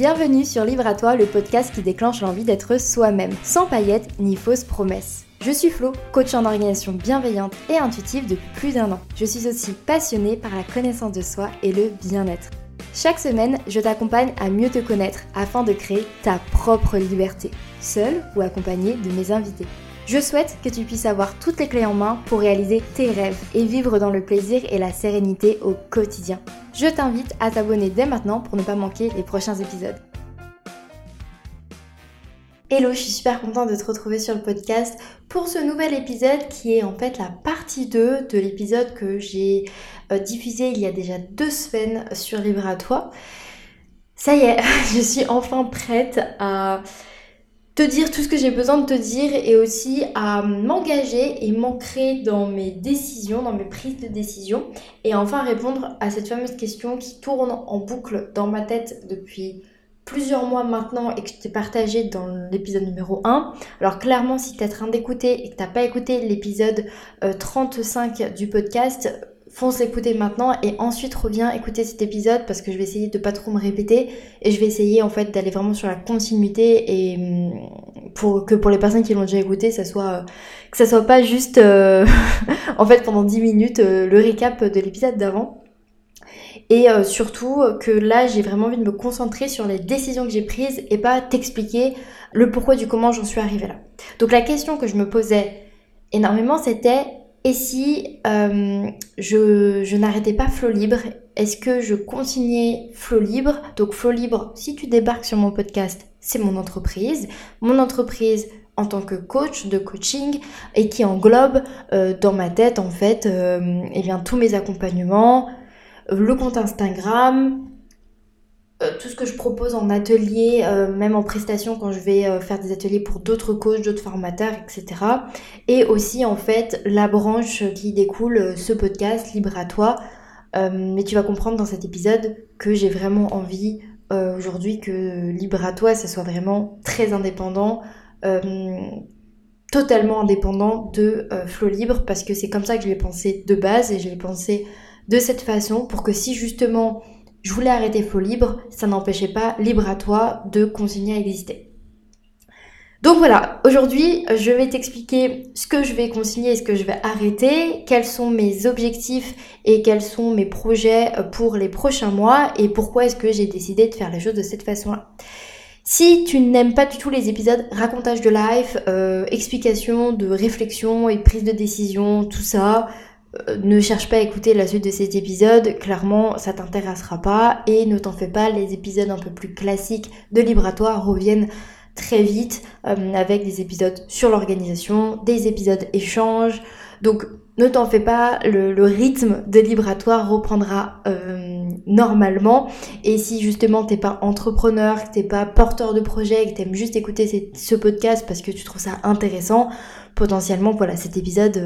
Bienvenue sur Livre à toi, le podcast qui déclenche l'envie d'être soi-même, sans paillettes ni fausses promesses. Je suis Flo, coach en organisation bienveillante et intuitive depuis plus d'un an. Je suis aussi passionnée par la connaissance de soi et le bien-être. Chaque semaine, je t'accompagne à mieux te connaître afin de créer ta propre liberté, seule ou accompagnée de mes invités. Je souhaite que tu puisses avoir toutes les clés en main pour réaliser tes rêves et vivre dans le plaisir et la sérénité au quotidien. Je t'invite à t'abonner dès maintenant pour ne pas manquer les prochains épisodes. Hello, je suis super contente de te retrouver sur le podcast pour ce nouvel épisode qui est en fait la partie 2 de l'épisode que j'ai euh, diffusé il y a déjà deux semaines sur Libre à toi. Ça y est, je suis enfin prête à te dire tout ce que j'ai besoin de te dire et aussi à m'engager et m'ancrer dans mes décisions, dans mes prises de décision et enfin répondre à cette fameuse question qui tourne en boucle dans ma tête depuis plusieurs mois maintenant et que je t'ai partagé dans l'épisode numéro 1. Alors clairement si tu es en train d'écouter et que tu n'as pas écouté l'épisode 35 euh, du podcast, fonce l'écouter maintenant et ensuite reviens écouter cet épisode parce que je vais essayer de pas trop me répéter et je vais essayer en fait d'aller vraiment sur la continuité et hum, pour que pour les personnes qui l'ont déjà écouté ça soit que ça soit pas juste euh, en fait pendant 10 minutes euh, le récap de l'épisode d'avant et euh, surtout que là j'ai vraiment envie de me concentrer sur les décisions que j'ai prises et pas t'expliquer le pourquoi du comment j'en suis arrivée là. Donc la question que je me posais énormément c'était et si euh, je, je n'arrêtais pas Flow Libre Est-ce que je continuais Flow Libre? Donc Flow Libre, si tu débarques sur mon podcast, c'est mon entreprise. Mon entreprise en tant que coach de coaching et qui englobe euh, dans ma tête en fait euh, eh bien, tous mes accompagnements, le compte Instagram, euh, tout ce que je propose en atelier, euh, même en prestation quand je vais euh, faire des ateliers pour d'autres coachs, d'autres formateurs, etc. Et aussi en fait la branche qui découle ce podcast Libre à toi. mais tu vas comprendre dans cet épisode que j'ai vraiment envie aujourd'hui que Libre à toi, ça soit vraiment très indépendant. totalement indépendant de Flow Libre parce que c'est comme ça que je l'ai pensé de base et je l'ai pensé de cette façon pour que si justement je voulais arrêter Flow Libre, ça n'empêchait pas Libre à toi de continuer à exister. Donc voilà, aujourd'hui je vais t'expliquer ce que je vais consigner et ce que je vais arrêter, quels sont mes objectifs et quels sont mes projets pour les prochains mois et pourquoi est-ce que j'ai décidé de faire les choses de cette façon-là. Si tu n'aimes pas du tout les épisodes racontage de life, euh, explication de réflexion et prise de décision, tout ça, ne cherche pas à écouter la suite de cet épisode, clairement ça t'intéressera pas et ne t'en fais pas, les épisodes un peu plus classiques de Libratoire reviennent très vite euh, avec des épisodes sur l'organisation, des épisodes échanges, donc ne t'en fais pas, le, rythme de Libratoire reprendra euh, normalement. Et si justement t'es pas entrepreneur, que t'es pas porteur de projet, que t'aimes juste écouter ce podcast parce que tu trouves ça intéressant, potentiellement voilà cet épisode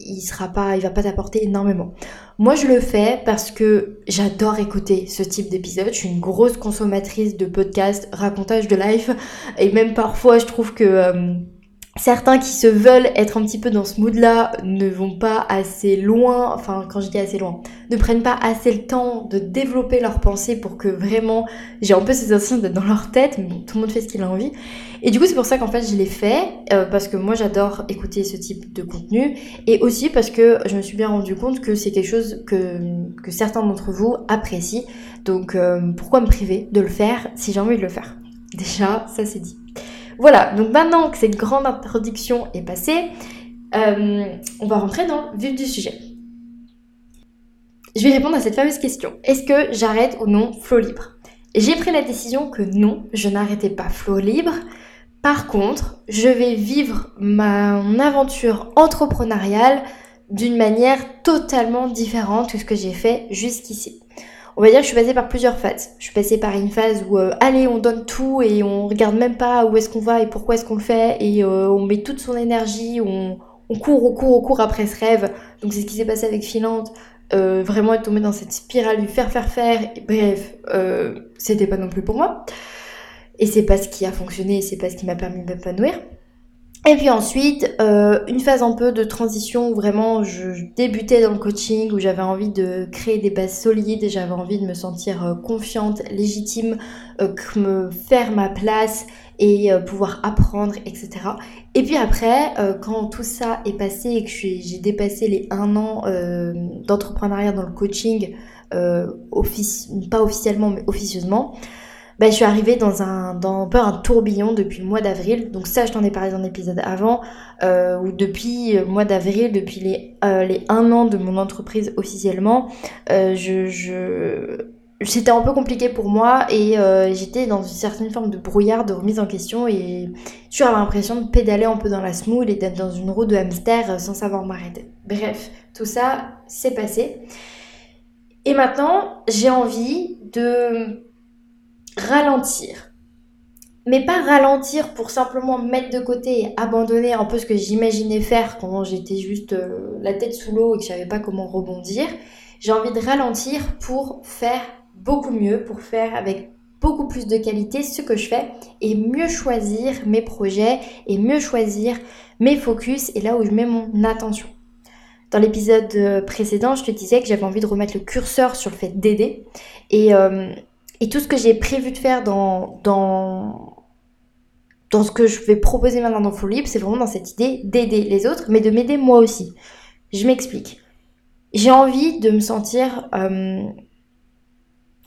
il sera pas, il va pas t'apporter énormément. Moi, je le fais parce que j'adore écouter ce type d'épisode. Je suis une grosse consommatrice de podcasts, racontage de life, et même parfois, je trouve que euh, certains qui se veulent être un petit peu dans ce mood-là ne vont pas assez loin, enfin quand je dis assez loin, ne prennent pas assez le temps de développer leurs pensées pour que vraiment j'ai un peu cette sensation d'être dans leur tête, mais tout le monde fait ce qu'il a envie. Et du coup c'est pour ça qu'en fait je l'ai fait, euh, parce que moi j'adore écouter ce type de contenu, et aussi parce que je me suis bien rendu compte que c'est quelque chose que, que certains d'entre vous apprécient, donc euh, pourquoi me priver de le faire si j'ai envie de le faire? Déjà, ça c'est dit. Voilà, donc maintenant que cette grande introduction est passée, euh, on va rentrer dans le vif du sujet. Je vais répondre à cette fameuse question. Est-ce que j'arrête ou non Flow Libre? J'ai pris la décision que non, je n'arrêtais pas Flow Libre. Par contre, je vais vivre ma aventure entrepreneuriale d'une manière totalement différente que ce que j'ai fait jusqu'ici on va dire que je suis passée par plusieurs phases. Je suis passée par une phase où euh, allez on donne tout et on regarde même pas où est-ce qu'on va et pourquoi est-ce qu'on le fait et euh, on met toute son énergie, on, court, on court, on court après ce rêve. Donc c'est ce qui s'est passé avec Filante. Euh, vraiment être tombée dans cette spirale du faire, faire, faire. bref, c'était pas non plus pour moi. Et c'est pas ce qui a fonctionné, c'est pas ce qui m'a permis de m'épanouir. Et puis ensuite, euh, une phase un peu de transition où vraiment je débutais dans le coaching, où j'avais envie de créer des bases solides, j'avais envie de me sentir euh, confiante, légitime, euh, me faire ma place et pouvoir apprendre, etc. Et puis après, quand tout ça est passé et que j'ai dépassé les un an d'entrepreneuriat dans le coaching, pas officiellement mais officieusement, bah, je suis arrivée dans un, dans peu un tourbillon depuis le mois d'avril. Donc ça, je t'en ai parlé dans l'épisode avant, euh, où depuis le mois d'avril, depuis les, euh, les un an de mon entreprise officiellement, euh, je, c'était un peu compliqué pour moi et euh, j'étais dans une certaine forme de brouillard, de remise en question et je suis l'impression de pédaler un peu dans la smooth et d'être dans une roue de hamster sans savoir m'arrêter. Bref, tout ça, c'est passé. Et maintenant, j'ai envie de ralentir. Mais pas ralentir pour simplement mettre de côté et abandonner un peu ce que j'imaginais faire quand j'étais juste euh, la tête sous l'eau et que je savais pas comment rebondir. J'ai envie de ralentir pour faire beaucoup mieux, pour faire avec beaucoup plus de qualité ce que je fais et mieux choisir mes projets et mieux choisir mes focus et là où je mets mon attention. Dans l'épisode euh, précédent, je te disais que j'avais envie de remettre le curseur sur le fait d'aider et euh, et tout ce que j'ai prévu de faire dans, ce que je vais proposer maintenant dans Full Libre, c'est vraiment dans cette idée d'aider les autres, mais de m'aider moi aussi. Je m'explique. J'ai envie de me sentir euh,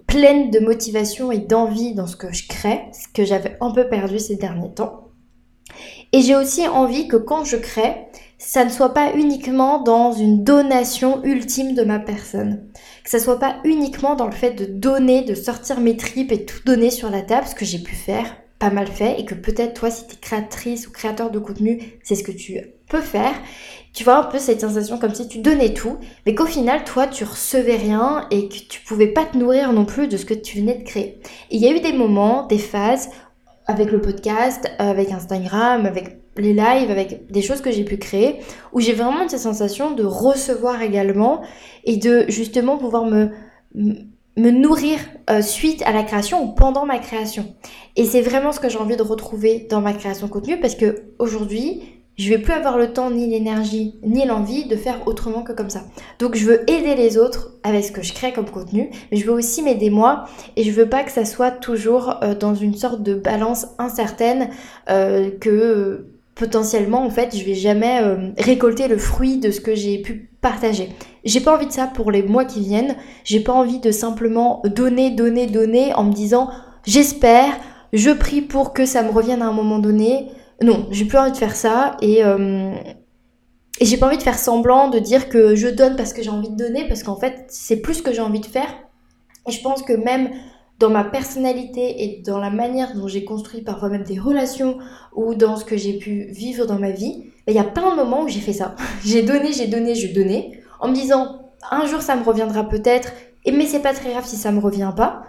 pleine de motivation et d'envie dans ce que je crée, ce que j'avais un peu perdu ces derniers temps. Et j'ai aussi envie que quand je crée, ça ne soit pas uniquement dans une donation ultime de ma personne. Que ça soit pas uniquement dans le fait de donner, de sortir mes tripes et tout donner sur la table, ce que j'ai pu faire, pas mal fait, et que peut-être toi, si tu es créatrice ou créateur de contenu, c'est ce que tu peux faire. Tu vois un peu cette sensation comme si tu donnais tout, mais qu'au final, toi, tu recevais rien et que tu pouvais pas te nourrir non plus de ce que tu venais de créer. il y a eu des moments, des phases avec le podcast, avec Instagram, avec les lives, avec des choses que j'ai pu créer, où j'ai vraiment cette sensation de recevoir également et de justement pouvoir me, me nourrir euh, suite à la création ou pendant ma création. Et c'est vraiment ce que j'ai envie de retrouver dans ma création de contenu parce que aujourd'hui, je vais plus avoir le temps, ni l'énergie, ni l'envie de faire autrement que comme ça. Donc je veux aider les autres avec ce que je crée comme contenu, mais je veux aussi m'aider moi et je veux pas que ça soit toujours euh, dans une sorte de balance incertaine euh, que potentiellement en fait je vais jamais euh, récolter le fruit de ce que j'ai pu partager. J'ai pas envie de ça pour les mois qui viennent. J'ai pas envie de simplement donner, donner, donner en me disant j'espère, je prie pour que ça me revienne à un moment donné. Non, j'ai plus envie de faire ça et, euh, et j'ai pas envie de faire semblant de dire que je donne parce que j'ai envie de donner, parce qu'en fait, c'est plus ce que j'ai envie de faire. Et je pense que même dans ma personnalité et dans la manière dont j'ai construit parfois même des relations ou dans ce que j'ai pu vivre dans ma vie, il y a plein de moments où j'ai fait ça. j'ai donné, j'ai donné, je donnais, en me disant un jour ça me reviendra peut-être, mais c'est pas très grave si ça me revient pas.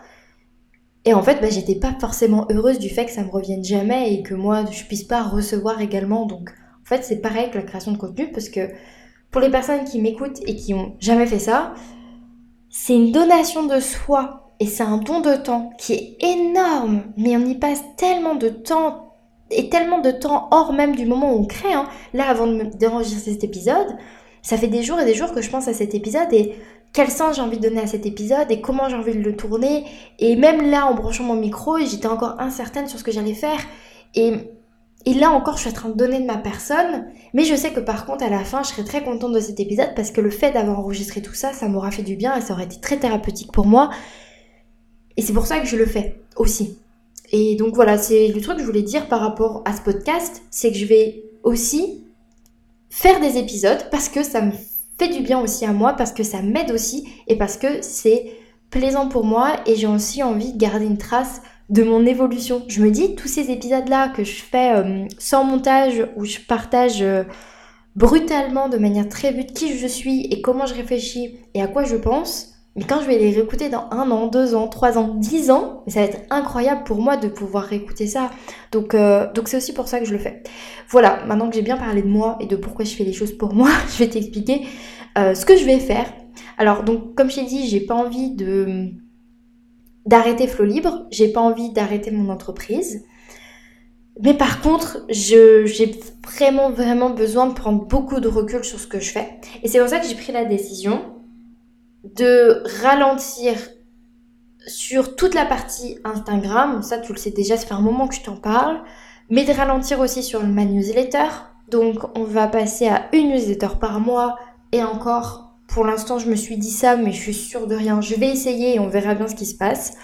Et en fait, bah, j'étais pas forcément heureuse du fait que ça me revienne jamais et que moi, je puisse pas recevoir également. Donc, en fait, c'est pareil que la création de contenu parce que pour les personnes qui m'écoutent et qui ont jamais fait ça, c'est une donation de soi et c'est un don de temps qui est énorme. Mais on y passe tellement de temps et tellement de temps hors même du moment où on crée. Hein. Là, avant d'enregistrer cet épisode, ça fait des jours et des jours que je pense à cet épisode et quel sens j'ai envie de donner à cet épisode et comment j'ai envie de le tourner. Et même là, en branchant mon micro, j'étais encore incertaine sur ce que j'allais faire. Et, et là encore, je suis en train de donner de ma personne. Mais je sais que par contre, à la fin, je serai très contente de cet épisode parce que le fait d'avoir enregistré tout ça, ça m'aura fait du bien et ça aurait été très thérapeutique pour moi. Et c'est pour ça que je le fais aussi. Et donc voilà, c'est le truc que je voulais dire par rapport à ce podcast, c'est que je vais aussi faire des épisodes parce que ça me fait du bien aussi à moi, parce que ça m'aide aussi et parce que c'est plaisant pour moi et j'ai aussi envie de garder une trace de mon évolution. Je me dis, tous ces épisodes-là que je fais euh, sans montage, où je partage euh, brutalement, de manière très vue, qui je suis et comment je réfléchis et à quoi je pense, mais quand je vais les réécouter dans un an, deux ans, trois ans, dix ans, ça va être incroyable pour moi de pouvoir réécouter ça. Donc, euh, donc c'est aussi pour ça que je le fais. Voilà, maintenant que j'ai bien parlé de moi et de pourquoi je fais les choses pour moi, je vais t'expliquer euh, ce que je vais faire. Alors, donc, comme je t'ai dit, j'ai pas envie de d'arrêter Flow Libre, j'ai pas envie d'arrêter mon entreprise. Mais par contre, j'ai vraiment, vraiment besoin de prendre beaucoup de recul sur ce que je fais. Et c'est pour ça que j'ai pris la décision de ralentir sur toute la partie Instagram. Ça, tu le sais déjà, ça fait un moment que je t'en parle. Mais de ralentir aussi sur ma newsletter. Donc, on va passer à une newsletter par mois. Et encore, pour l'instant, je me suis dit ça, mais je suis sûre de rien. Je vais essayer et on verra bien ce qui se passe.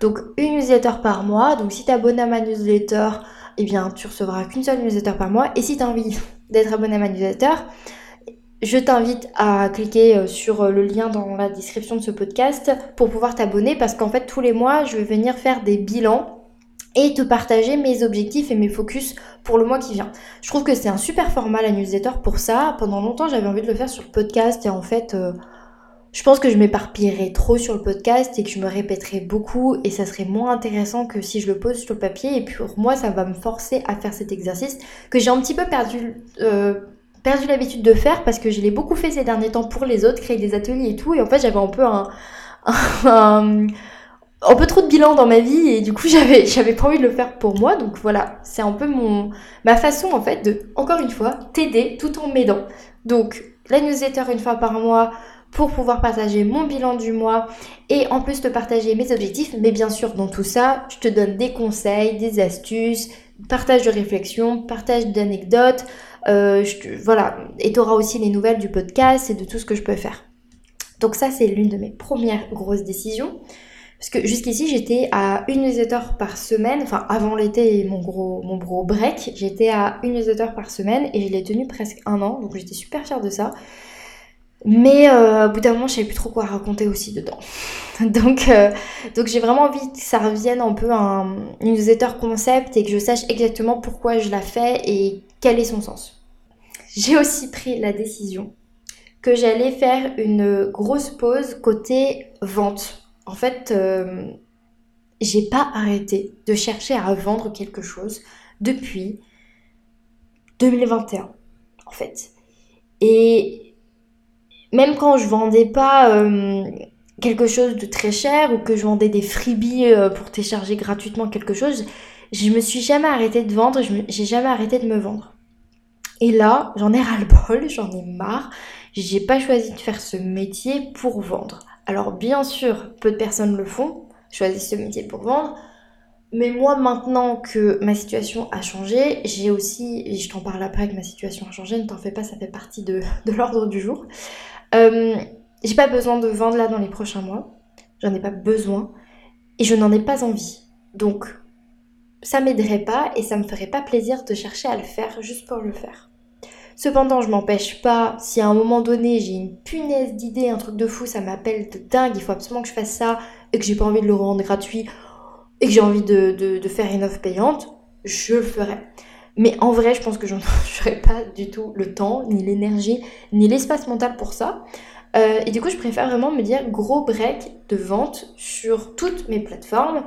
Donc, une newsletter par mois. Donc, si tu abonnes à ma newsletter, eh bien, tu recevras qu'une seule newsletter par mois. Et si tu as envie d'être abonné à ma newsletter, je t'invite à cliquer euh, sur euh, le lien dans la description de ce podcast pour pouvoir t'abonner parce qu'en fait, tous les mois, je vais venir faire des bilans et te partager mes objectifs et mes focus pour le mois qui vient. Je trouve que c'est un super format la newsletter pour ça. Pendant longtemps, j'avais envie de le faire sur le podcast et en fait, euh, je pense que je m'éparpillerais trop sur le podcast et que je me répéterais beaucoup et ça serait moins intéressant que si je le pose sur le papier. Et pour moi, ça va me forcer à faire cet exercice que j'ai un petit peu perdu, perdu l'habitude de faire parce que je l'ai beaucoup fait ces derniers temps pour les autres, créer des ateliers et tout. Et en fait, j'avais un peu un, un, un, peu trop de bilan dans ma vie et du coup, j'avais, j'avais pas envie de le faire pour moi. Donc voilà, c'est un peu mon, ma façon en fait de, encore une fois, t'aider tout en m'aidant. Donc, la newsletter une fois par mois pour pouvoir partager mon bilan du mois et en plus te partager mes objectifs. Mais bien sûr, dans tout ça, je te donne des conseils, des astuces, partage de réflexions, partage d'anecdotes. Euh, voilà, et tu auras aussi les nouvelles du podcast et de tout ce que je peux faire. Donc ça, c'est l'une de mes premières grosses décisions. Parce que jusqu'ici, j'étais à une newsletter par semaine. Enfin, avant l'été et mon gros, mon gros break, j'étais à une newsletter par semaine et je l'ai tenu presque un an. Donc j'étais super fière de ça. Mais euh, au bout d'un moment, je savais plus trop quoi raconter aussi dedans. donc, euh, donc j'ai vraiment envie que ça revienne un peu à une newsletter concept et que je sache exactement pourquoi je la fais et quel est son sens? J'ai aussi pris la décision que j'allais faire une grosse pause côté vente. En fait, euh, j'ai pas arrêté de chercher à vendre quelque chose depuis 2021, en fait. Et même quand je vendais pas euh, quelque chose de très cher ou que je vendais des freebies euh, pour télécharger gratuitement quelque chose, je me suis jamais arrêtée de vendre, j'ai jamais arrêté de me vendre. Et là, j'en ai ras-le-bol, j'en ai marre. J'ai pas choisi de faire ce métier pour vendre. Alors bien sûr, peu de personnes le font, choisissent ce métier pour vendre. Mais moi, maintenant que ma situation a changé, j'ai aussi, et je t'en parle après que ma situation a changé, ne t'en fais pas, ça fait partie de, de l'ordre du jour. Euh, j'ai pas besoin de vendre là dans les prochains mois. J'en ai pas besoin. Et je n'en ai pas envie. Donc, ça m'aiderait pas et ça me ferait pas plaisir de chercher à le faire juste pour le faire. Cependant, je m'empêche pas, si à un moment donné j'ai une punaise d'idée, un truc de fou, ça m'appelle de dingue, il faut absolument que je fasse ça et que j'ai pas envie de le rendre gratuit et que j'ai envie de, faire une offre payante, je le ferai. Mais en vrai, je pense que je n'aurai pas du tout le temps, ni l'énergie, ni l'espace mental pour ça. Euh, et du coup, je préfère vraiment me dire gros break de vente sur toutes mes plateformes.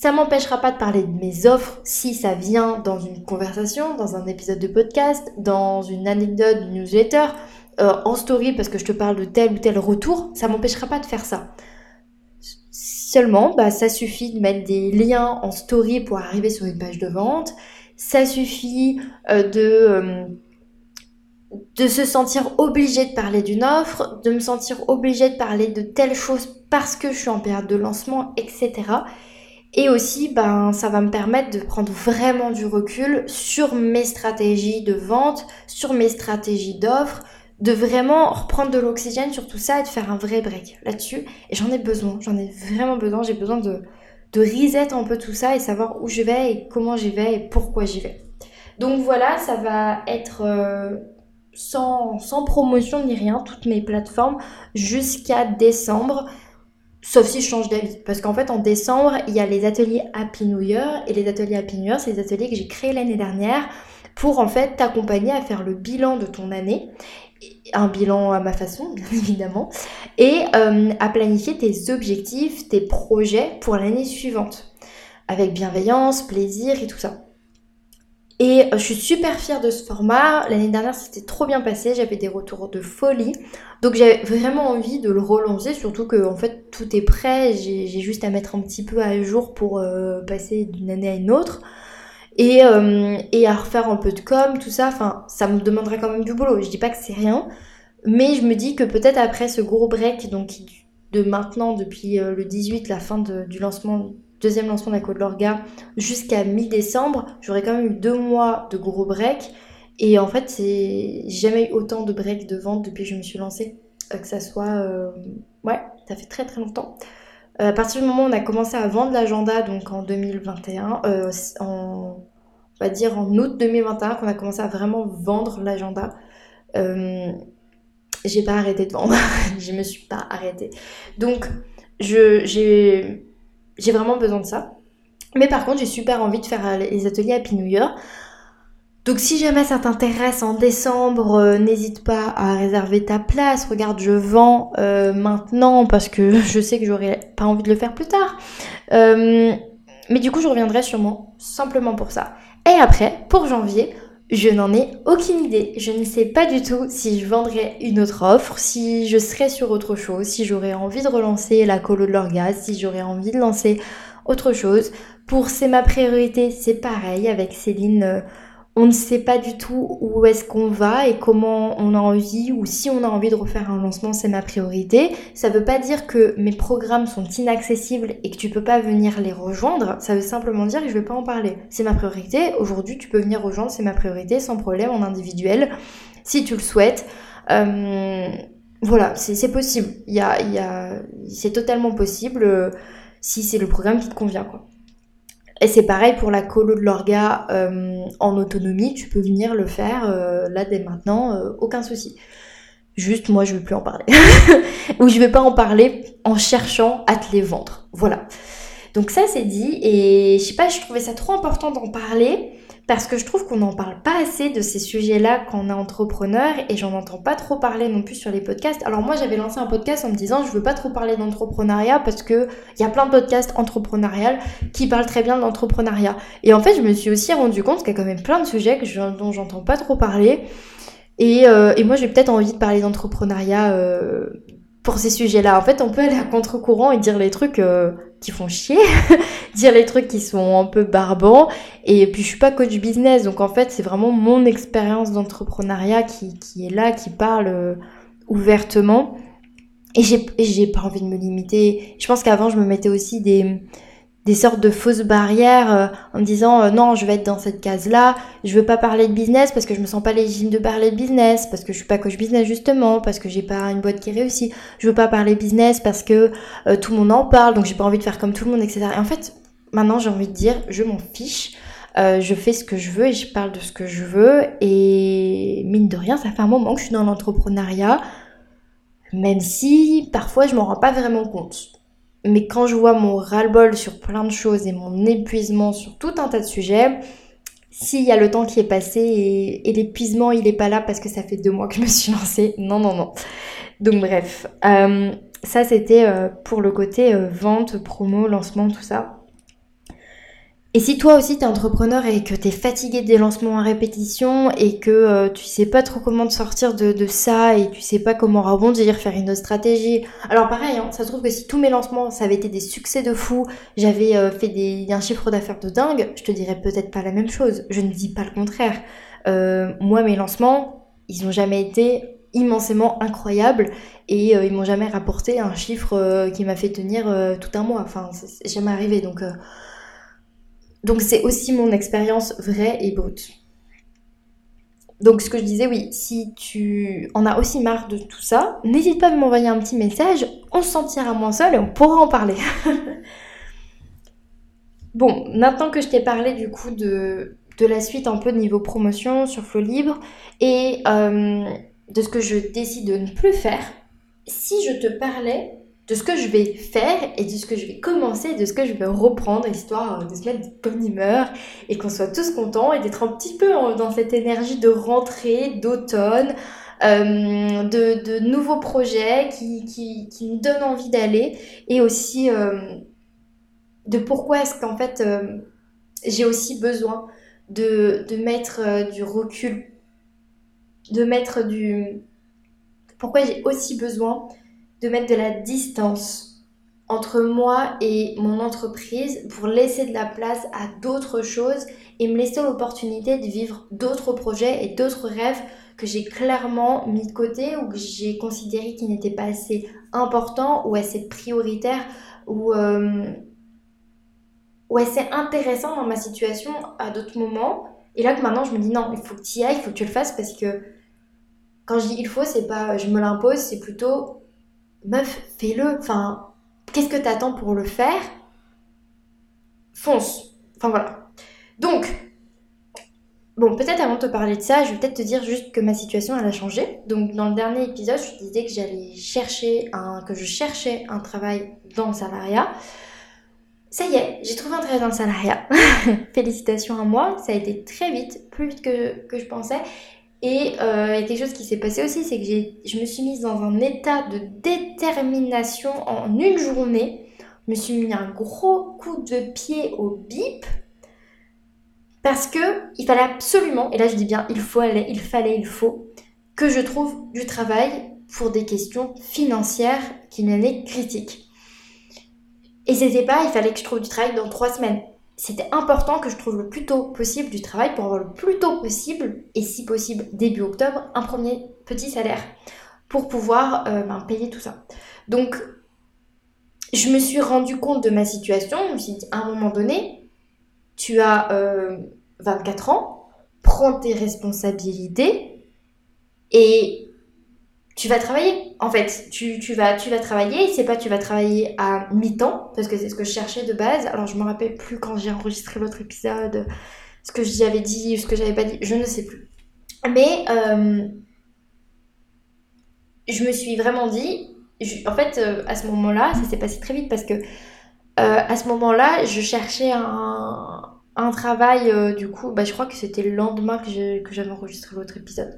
Ça m'empêchera pas de parler de mes offres si ça vient dans une conversation, dans un épisode de podcast, dans une anecdote, une newsletter, euh, en story parce que je te parle de tel ou tel retour. Ça m'empêchera pas de faire ça. Seulement, bah, ça suffit de mettre des liens en story pour arriver sur une page de vente ça suffit euh, de, euh, de se sentir obligé de parler d'une offre, de me sentir obligé de parler de telle chose parce que je suis en période de lancement, etc. Et aussi, ben, ça va me permettre de prendre vraiment du recul sur mes stratégies de vente, sur mes stratégies d'offre, de vraiment reprendre de l'oxygène sur tout ça et de faire un vrai break là-dessus. Et j'en ai besoin, j'en ai vraiment besoin, j'ai besoin de, de reset un peu tout ça et savoir où je vais et comment j'y vais et pourquoi j'y vais. Donc voilà, ça va être euh, sans, promotion ni rien, toutes mes plateformes jusqu'à décembre. Sauf si je change d'avis. Parce qu'en fait, en décembre, il y a les ateliers Happy New Year. Et les ateliers Happy New Year, c'est les ateliers que j'ai créés l'année dernière pour en fait t'accompagner à faire le bilan de ton année un bilan à ma façon, bien évidemment, et euh, à planifier tes objectifs, tes projets pour l'année suivante, avec bienveillance, plaisir et tout ça. Et euh, je suis super fière de ce format. L'année dernière, c'était trop bien passé. J'avais des retours de folie. Donc j'avais vraiment envie de le relancer, surtout que en fait tout est prêt. J'ai juste à mettre un petit peu à jour pour euh, passer d'une année à une autre. et, euh, et à refaire un peu de com, tout ça. Enfin, ça me demanderait quand même du boulot. Je dis pas que c'est rien, mais je me dis que peut-être après ce gros break, donc de maintenant, depuis le 18, la fin du lancement, deuxième lancement d'Aco de l'Orga, jusqu'à mi-décembre, j'aurais quand même eu deux mois de gros break. Et en fait, c'est jamais eu autant de break de vente depuis que je me suis lancée. Euh, que ça soit. Ouais, ça fait très très longtemps. à partir du moment où on a commencé à vendre l'agenda, donc en 2021, en on va dire en août 2021 qu'on a commencé à vraiment vendre l'agenda. Euh, j'ai pas arrêté de vendre, je me suis pas arrêtée. Donc j'ai vraiment besoin de ça. Mais par contre, j'ai super envie de faire les ateliers Happy New. Donc si jamais ça t'intéresse en décembre, euh, n'hésite pas à réserver ta place. Regarde, je vends euh, maintenant parce que je sais que j'aurais pas envie de le faire plus tard. mais du coup, je reviendrai sûrement simplement pour ça. Et après, pour janvier, je n'en ai aucune idée. Je ne sais pas du tout si je vendrai une autre offre, si je serai sur autre chose, si j'aurais envie de relancer la colo de l'orgasme, si j'aurais envie de lancer autre chose. Pour C'est ma priorité, c'est pareil avec Céline. On ne sait pas du tout où est-ce qu'on va et comment on a envie ou si on a envie de refaire un lancement, c'est ma priorité. Ça veut pas dire que mes programmes sont inaccessibles et que tu peux pas venir les rejoindre. Ça veut simplement dire que je vais pas en parler. C'est ma priorité. Aujourd'hui, tu peux venir rejoindre, c'est ma priorité sans problème en individuel si tu le souhaites. Euh, voilà, c'est possible. Y a, y a, c'est totalement possible euh, si c'est le programme qui te convient, quoi. Et c'est pareil pour la colo de l'orga euh, en autonomie, tu peux venir le faire euh, là dès maintenant, euh, aucun souci. Juste moi je veux plus en parler. Ou je vais pas en parler en cherchant à te les vendre. Voilà. Donc ça c'est dit et je sais pas, je trouvais ça trop important d'en parler parce que je trouve qu'on n'en parle pas assez de ces sujets-là quand on est entrepreneur et j'en entends pas trop parler non plus sur les podcasts. Alors moi j'avais lancé un podcast en me disant je veux pas trop parler d'entrepreneuriat parce que il y a plein de podcasts entrepreneurial qui parlent très bien d'entrepreneuriat. Et en fait je me suis aussi rendu compte qu'il y a quand même plein de sujets dont j'entends pas trop parler. Et, euh, et moi j'ai peut-être envie de parler d'entrepreneuriat euh, pour ces sujets-là. En fait, on peut aller à contre-courant et dire les trucs euh, qui font chier, dire les trucs qui sont un peu barbants. Et puis, je suis pas coach business, donc en fait, c'est vraiment mon expérience d'entrepreneuriat qui, qui, est là, qui parle euh, ouvertement. Et j'ai pas envie de me limiter. Je pense qu'avant, je me mettais aussi des, des sortes de fausses barrières euh, en me disant euh, non je vais être dans cette case là je veux pas parler de business parce que je me sens pas légitime de parler de business parce que je suis pas coach business justement parce que j'ai pas une boîte qui réussit. Je veux pas parler business parce que euh, tout le monde en parle donc j'ai pas envie de faire comme tout le monde etc et en fait maintenant j'ai envie de dire je m'en fiche je fais ce que je veux et je parle de ce que je veux et mine de rien ça fait un moment que je suis dans l'entrepreneuriat même si parfois je m'en rends pas vraiment compte mais quand je vois mon ras-le-bol sur plein de choses et mon épuisement sur tout un tas de sujets, s'il y a le temps qui est passé et, l'épuisement il est pas là parce que ça fait deux mois que je me suis lancée, non, non, non. Donc bref, euh, ça c'était euh, pour le côté euh, vente, promo, lancement, tout ça. Et si toi aussi t'es entrepreneur et que t'es fatigué des lancements à répétition et que euh, tu sais pas trop comment te sortir de, ça et tu sais pas comment rebondir, faire une autre stratégie. Alors pareil, hein, ça se trouve que si tous mes lancements ça avait été des succès de fou, j'avais euh, fait des, un chiffre d'affaires de dingue, je te dirais peut-être pas la même chose. Je ne dis pas le contraire. Euh, moi mes lancements, ils ont jamais été immensément incroyables et ils m'ont jamais rapporté un chiffre qui m'a fait tenir tout un mois. Enfin, c'est jamais arrivé donc donc c'est aussi mon expérience vraie et brute. Donc ce que je disais, oui, si tu en as aussi marre de tout ça, n'hésite pas à m'envoyer un petit message, on se sentira moins seul et on pourra en parler. bon, maintenant que je t'ai parlé du coup de, de, la suite un peu de niveau promotion sur Flow Libre et euh, de ce que je décide de ne plus faire, si je te parlais de ce que je vais faire et de ce que je vais commencer, de ce que je vais reprendre, histoire de se mettre de bonne humeur et qu'on soit tous contents et d'être un petit peu dans cette énergie de rentrée, d'automne, euh, de, nouveaux projets qui, qui, nous donnent envie d'aller et aussi euh, de pourquoi est-ce qu'en fait euh, j'ai aussi besoin de, de mettre du recul, de mettre du... Pourquoi j'ai aussi besoin de mettre de la distance entre moi et mon entreprise pour laisser de la place à d'autres choses et me laisser l'opportunité de vivre d'autres projets et d'autres rêves que j'ai clairement mis de côté ou que j'ai considéré qu'ils n'étaient pas assez importants ou assez prioritaires ou, euh, ou assez intéressants dans ma situation à d'autres moments. Et là que maintenant je me dis non, il faut que tu y ailles, il faut que tu le fasses parce que quand je dis il faut, c'est pas je me l'impose, c'est plutôt meuf, fais-le. Enfin, qu'est-ce que tu attends pour le faire? Fonce. Enfin voilà. Donc, Bon, peut-être avant de te parler de ça, je vais peut-être te dire juste que ma situation elle a changé. Donc dans le dernier épisode, je te disais que j'allais chercher un, que je cherchais un travail dans le salariat. Ça y est, j'ai trouvé un travail dans le salariat. Félicitations à moi, ça a été très vite, plus vite que, que je pensais. Et euh, il a quelque chose qui s'est passé aussi, c'est que je me suis mise dans un état de détermination en une journée. Je me suis mis un gros coup de pied au bip parce que il fallait absolument, et là je dis bien il faut aller, il fallait, il faut, que je trouve du travail pour des questions financières qui m'étaient critiques. Et c'était pas, il fallait que je trouve du travail dans trois semaines. C'était important que je trouve le plus tôt possible du travail pour avoir le plus tôt possible, et si possible début octobre, un premier petit salaire pour pouvoir euh, ben, payer tout ça. Donc, je me suis rendu compte de ma situation. Je me suis dit, à un moment donné, tu as 24 euh, ans, prends tes responsabilités et tu vas travailler. En fait, tu, vas, tu vas travailler, c'est pas tu vas travailler à mi-temps, parce que c'est ce que je cherchais de base. Alors je me rappelle plus quand j'ai enregistré l'autre épisode, ce que j'avais dit, ce que j'avais pas dit, je ne sais plus. Mais euh, je me suis vraiment dit, en fait, euh, à ce moment-là, ça s'est passé très vite parce que à ce moment-là, je cherchais un, travail, euh, du coup, bah, je crois que c'était le lendemain que j'avais enregistré l'autre épisode.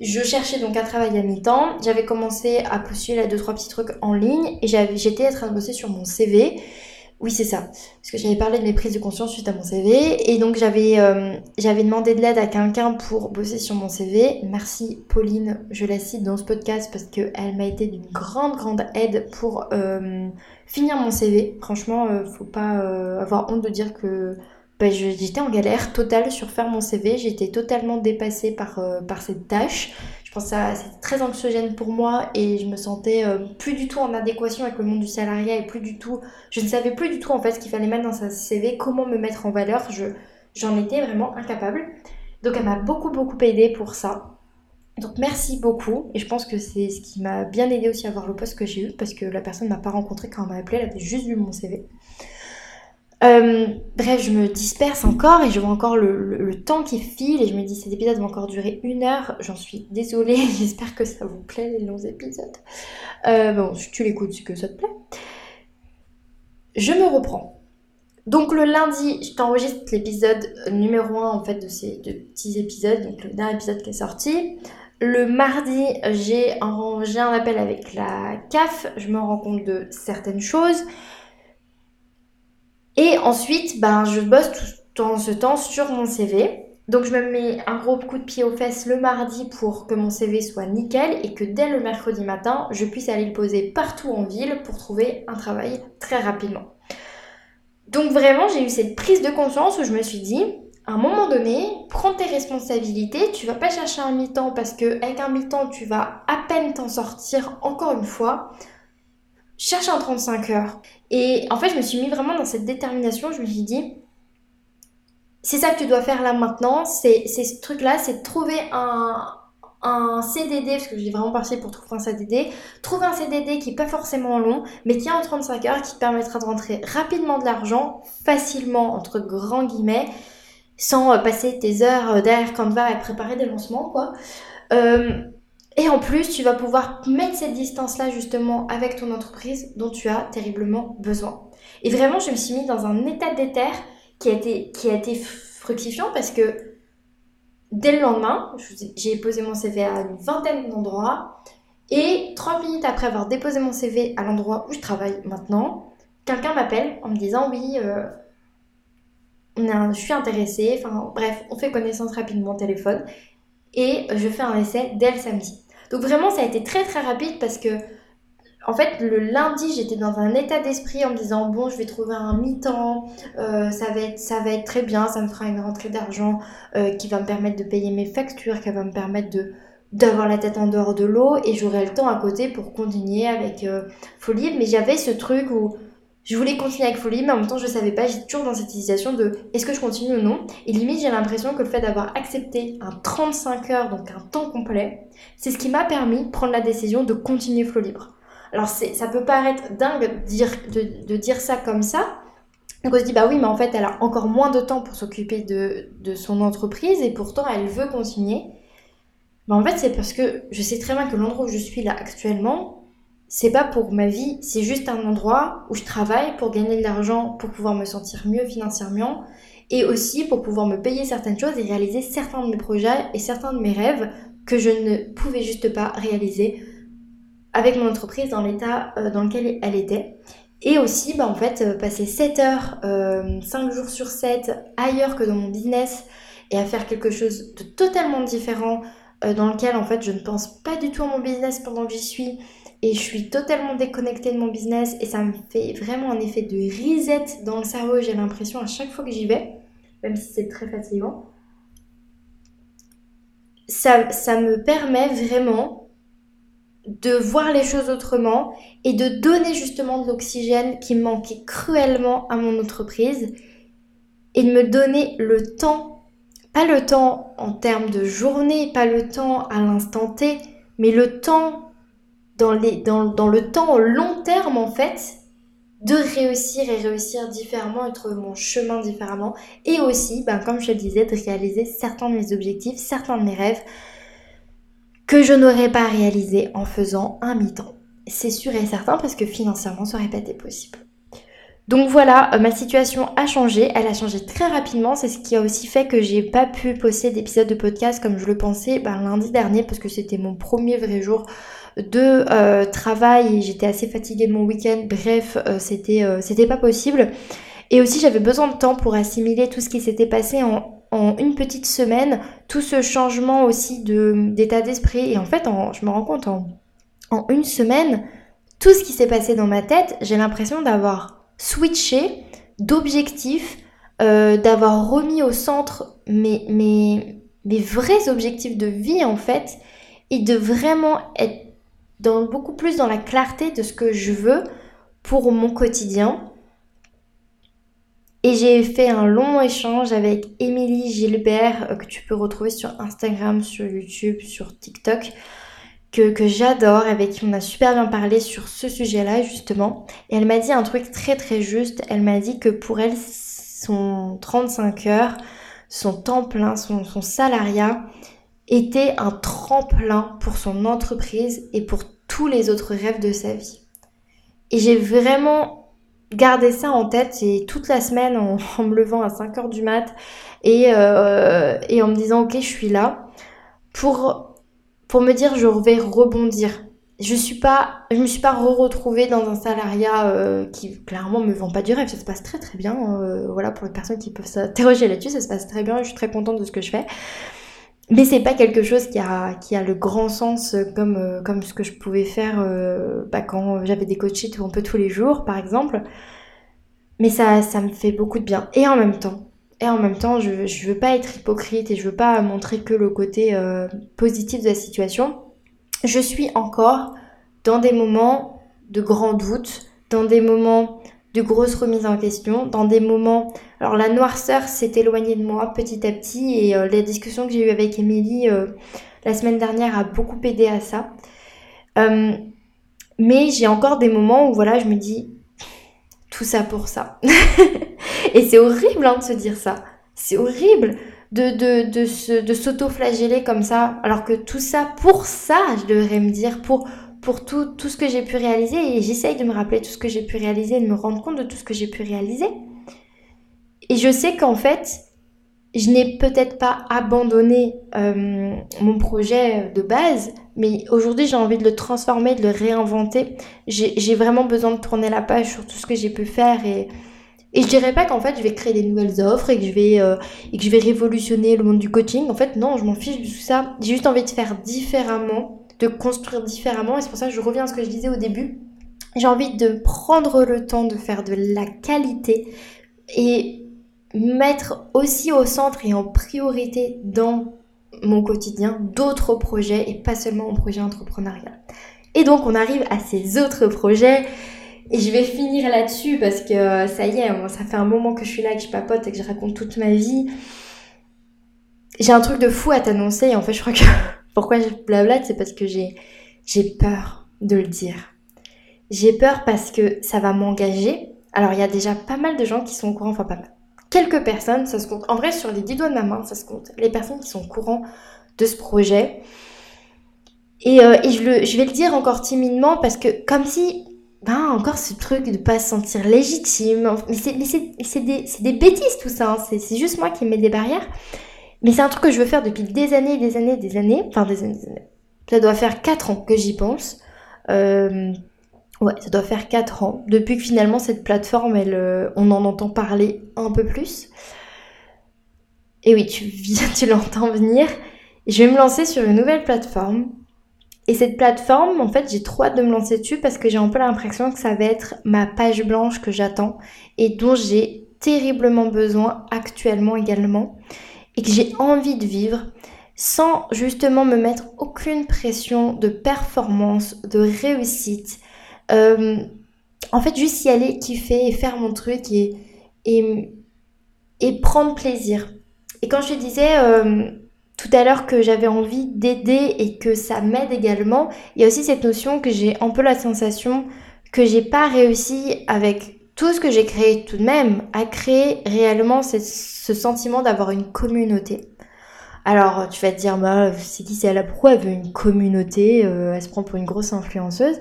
Je cherchais donc un travail à mi-temps. J'avais commencé à postuler à deux trois petits trucs en ligne et j'étais en train de bosser sur mon CV. Oui, c'est ça. Parce que j'avais parlé de mes prises de conscience suite à mon CV. Et donc, j'avais euh, demandé de l'aide à quelqu'un pour bosser sur mon CV. Merci Pauline, je la cite dans ce podcast parce qu'elle m'a été d'une grande, grande aide pour euh, finir mon CV. Franchement, faut pas avoir honte de dire que bah, j'étais en galère totale sur faire mon CV. J'étais totalement dépassée par, euh, par cette tâche. Je pense que c'était très anxiogène pour moi et je me sentais euh, plus du tout en adéquation avec le monde du salariat et plus du tout. Je ne savais plus du tout en fait ce qu'il fallait mettre dans sa CV, comment me mettre en valeur. Je, j'en étais vraiment incapable. Donc elle m'a beaucoup beaucoup aidé pour ça. Donc merci beaucoup et je pense que c'est ce qui m'a bien aidé aussi à avoir le poste que j'ai eu parce que la personne ne m'a pas rencontré quand elle m'a appelé, elle avait juste vu mon CV. Euh, bref, je me disperse encore et je vois encore le, temps qui file et je me dis cet épisode va encore durer une heure. J'en suis désolée, j'espère que ça vous plaît les longs épisodes. Euh, bon, si tu l'écoutes, c'est que ça te plaît. Je me reprends. Donc le lundi, je t'enregistre l'épisode numéro 1 en fait de ces deux petits épisodes, donc le dernier épisode qui est sorti. Le mardi, j'ai un, un appel avec la CAF, je me rends compte de certaines choses. Et ensuite, ben, je bosse tout en ce temps sur mon CV. Donc je me mets un gros coup de pied aux fesses le mardi pour que mon CV soit nickel et que dès le mercredi matin, je puisse aller le poser partout en ville pour trouver un travail très rapidement. Donc vraiment, j'ai eu cette prise de conscience où je me suis dit, à un moment donné, prends tes responsabilités, tu vas pas chercher un mi-temps parce que avec un mi-temps, tu vas à peine t'en sortir encore une fois cherche un 35 heures. Et en fait, je me suis mis vraiment dans cette détermination. Je me suis dit, c'est ça que tu dois faire là maintenant. C'est ce truc-là, c'est trouver un, un CDD, parce que j'ai vraiment parti pour trouver un CDD. Trouver un CDD qui n'est pas forcément long, mais qui est en 35 heures, qui te permettra de rentrer rapidement de l'argent, facilement, entre grands guillemets, sans euh, passer tes heures euh, derrière Canva et préparer des lancements, quoi. Euh, et en plus, tu vas pouvoir mettre cette distance-là justement avec ton entreprise dont tu as terriblement besoin. Et vraiment, je me suis mis dans un état d'éther qui a été, qui a été fructifiant parce que dès le lendemain, j'ai posé mon CV à une vingtaine d'endroits. Et 30 minutes après avoir déposé mon CV à l'endroit où je travaille maintenant, quelqu'un m'appelle en me disant oui, euh, je suis intéressée. Enfin bref, on fait connaissance rapidement au téléphone et je fais un essai dès le samedi. Donc vraiment, ça a été très très rapide parce que en fait, le lundi, j'étais dans un état d'esprit en me disant bon, je vais trouver un mi-temps, euh, ça va être ça va être très bien, ça me fera une rentrée d'argent euh, qui va me permettre de payer mes factures, qui va me permettre de d'avoir la tête en dehors de l'eau et j'aurai le temps à côté pour continuer avec euh, Folie. Mais j'avais ce truc où je voulais continuer avec Folie, mais en même temps, je savais pas. J'étais toujours dans cette hésitation de est-ce que je continue ou non? Et limite, j'ai l'impression que le fait d'avoir accepté un 35 heures, donc un temps complet, c'est ce qui m'a permis de prendre la décision de continuer Flow Libre. Alors ça peut paraître dingue de dire, de, ça comme ça. Donc on se dit, bah oui, mais en fait, elle a encore moins de temps pour s'occuper de, son entreprise et pourtant elle veut continuer. Bah en fait, c'est parce que je sais très bien que l'endroit où je suis là actuellement, c'est pas pour ma vie, c'est juste un endroit où je travaille pour gagner de l'argent, pour pouvoir me sentir mieux financièrement et aussi pour pouvoir me payer certaines choses et réaliser certains de mes projets et certains de mes rêves que je ne pouvais juste pas réaliser avec mon entreprise dans l'état euh, dans lequel elle était. Et aussi, bah, en fait, euh, passer 7 heures, 5 euh, jours sur 7 ailleurs que dans mon business et à faire quelque chose de totalement différent dans lequel, en fait, je ne pense pas du tout à mon business pendant que j'y suis et je suis totalement déconnectée de mon business et ça me fait vraiment un effet de reset dans le cerveau, j'ai l'impression à chaque fois que j'y vais, même si c'est très fatigant. Ça, ça me permet vraiment de voir les choses autrement et de donner justement de l'oxygène qui manquait cruellement à mon entreprise et de me donner le temps, pas le temps en termes de journée, pas le temps à l'instant T, mais le temps dans, le temps long terme en fait, de réussir et réussir différemment et trouver mon chemin différemment et aussi, ben, comme je le disais, de réaliser certains de mes objectifs, certains de mes rêves que je n'aurais pas réalisé en faisant un mi-temps. C'est sûr et certain parce que financièrement ça aurait pas été possible. Donc voilà, euh, ma situation a changé, elle a changé très rapidement, c'est ce qui a aussi fait que j'ai pas pu poster d'épisode de podcast comme je le pensais ben, lundi dernier parce que c'était mon premier vrai jour de euh, travail j'étais assez fatiguée de mon week-end, bref, euh, c'était c'était pas possible. Et aussi j'avais besoin de temps pour assimiler tout ce qui s'était passé en une petite semaine tout ce changement aussi d'état d'esprit. Et en fait, je me rends compte en, une semaine, tout ce qui s'est passé dans ma tête, j'ai l'impression d'avoir switché d'objectifs, euh, d'avoir remis au centre mes vrais objectifs de vie en fait, et de vraiment être dans, beaucoup plus dans la clarté de ce que je veux pour mon quotidien et j'ai fait un long échange avec Émilie Gilbert, euh, que tu peux retrouver sur Instagram, sur YouTube, sur TikTok, que, que j'adore, avec qui on a super bien parlé sur ce sujet-là, justement. Et elle m'a dit un truc très très juste. Elle m'a dit que pour elle, son 35 heures, son temps plein, son, son salariat, était un tremplin pour son entreprise et pour tous les autres rêves de sa vie. Et j'ai vraiment garder ça en tête et toute la semaine en, me levant à 5h du mat et, euh, et en me disant ok je suis là pour, pour me dire je vais rebondir. Je suis pas, je me suis pas re-retrouvée dans un salariat euh, qui clairement me vend pas du rêve. Ça se passe très très bien. Euh, voilà pour les personnes qui peuvent s'interroger là-dessus, ça se passe très bien. Je suis très contente de ce que je fais. Mais c'est pas quelque chose qui a, qui a le grand sens comme, euh, comme ce que je pouvais faire euh, bah, quand j'avais des coachings un peu tous les jours, par exemple. Mais ça, ça me fait beaucoup de bien. Et en même temps, et en même temps, je, je veux pas être hypocrite et je veux pas montrer que le côté euh, positif de la situation. Je suis encore dans des moments de grand doute, dans des moments de grosses remises en question, dans des moments... Alors la noirceur s'est éloignée de moi petit à petit et euh, la discussion que j'ai eue avec Émilie euh, la semaine dernière a beaucoup aidé à ça. Euh, mais j'ai encore des moments où voilà, je me dis tout ça pour ça. et c'est horrible hein, de se dire ça. C'est horrible de, de s'auto-flageller comme ça, alors que tout ça pour ça, je devrais me dire, pour pour tout, tout ce que j'ai pu réaliser et j'essaye de me rappeler tout ce que j'ai pu réaliser, de me rendre compte de tout ce que j'ai pu réaliser. Et je sais qu'en fait, je n'ai peut-être pas abandonné euh, mon projet de base, mais aujourd'hui j'ai envie de le transformer, de le réinventer. J'ai vraiment besoin de tourner la page sur tout ce que j'ai pu faire et, et je dirais pas qu'en fait je vais créer des nouvelles offres et que je vais euh, et que je vais révolutionner le monde du coaching. En fait non, je m'en fiche de tout ça. J'ai juste envie de faire différemment de construire différemment. Et c'est pour ça que je reviens à ce que je disais au début. J'ai envie de prendre le temps de faire de la qualité et mettre aussi au centre et en priorité dans mon quotidien d'autres projets et pas seulement mon projet entrepreneurial. Et donc on arrive à ces autres projets et je vais finir là-dessus parce que euh, ça y est, ça fait un moment que je suis là, que je papote et que je raconte toute ma vie. J'ai un truc de fou à t'annoncer en fait je crois que pourquoi je blablate c'est parce que j'ai peur de le dire. J'ai peur parce que ça va m'engager. Alors il y a déjà pas mal de gens qui sont au courant, enfin pas mal. Quelques personnes, ça se compte. En vrai sur les dix doigts de ma main, ça se compte. Les personnes qui sont au courant de ce projet. Et, euh, et je, le, je vais le dire encore timidement parce que comme si ben encore ce truc de pas se sentir légitime. Mais c'est des, des, bêtises tout ça, hein. c'est juste moi qui mets des barrières. Mais c'est un truc que je veux faire depuis des années, des années, des années. Enfin des années, des années. Ça doit faire 4 ans que j'y pense. Euh, ouais, ça doit faire 4 ans. Depuis que finalement cette plateforme, elle, euh, on en entend parler un peu plus. Et oui, tu, tu l'entends venir. Je vais me lancer sur une nouvelle plateforme et cette plateforme, en fait, j'ai trop hâte de me lancer dessus parce que j'ai un peu l'impression que ça va être ma page blanche que j'attends et dont j'ai terriblement besoin actuellement également et que j'ai envie de vivre sans justement me mettre aucune pression de performance, de réussite. Euh, en fait, juste y aller, kiffer et faire mon truc et, et, et prendre plaisir. Et quand je disais, euh, tout à l'heure que j'avais envie d'aider et que ça m'aide également, il y a aussi cette notion que j'ai un peu la sensation que j'ai pas réussi avec tout ce que j'ai créé tout de même à créer réellement ce sentiment d'avoir une communauté. Alors tu vas te dire, bah, c'est qui c'est la pourquoi elle veut une communauté, euh, elle se prend pour une grosse influenceuse.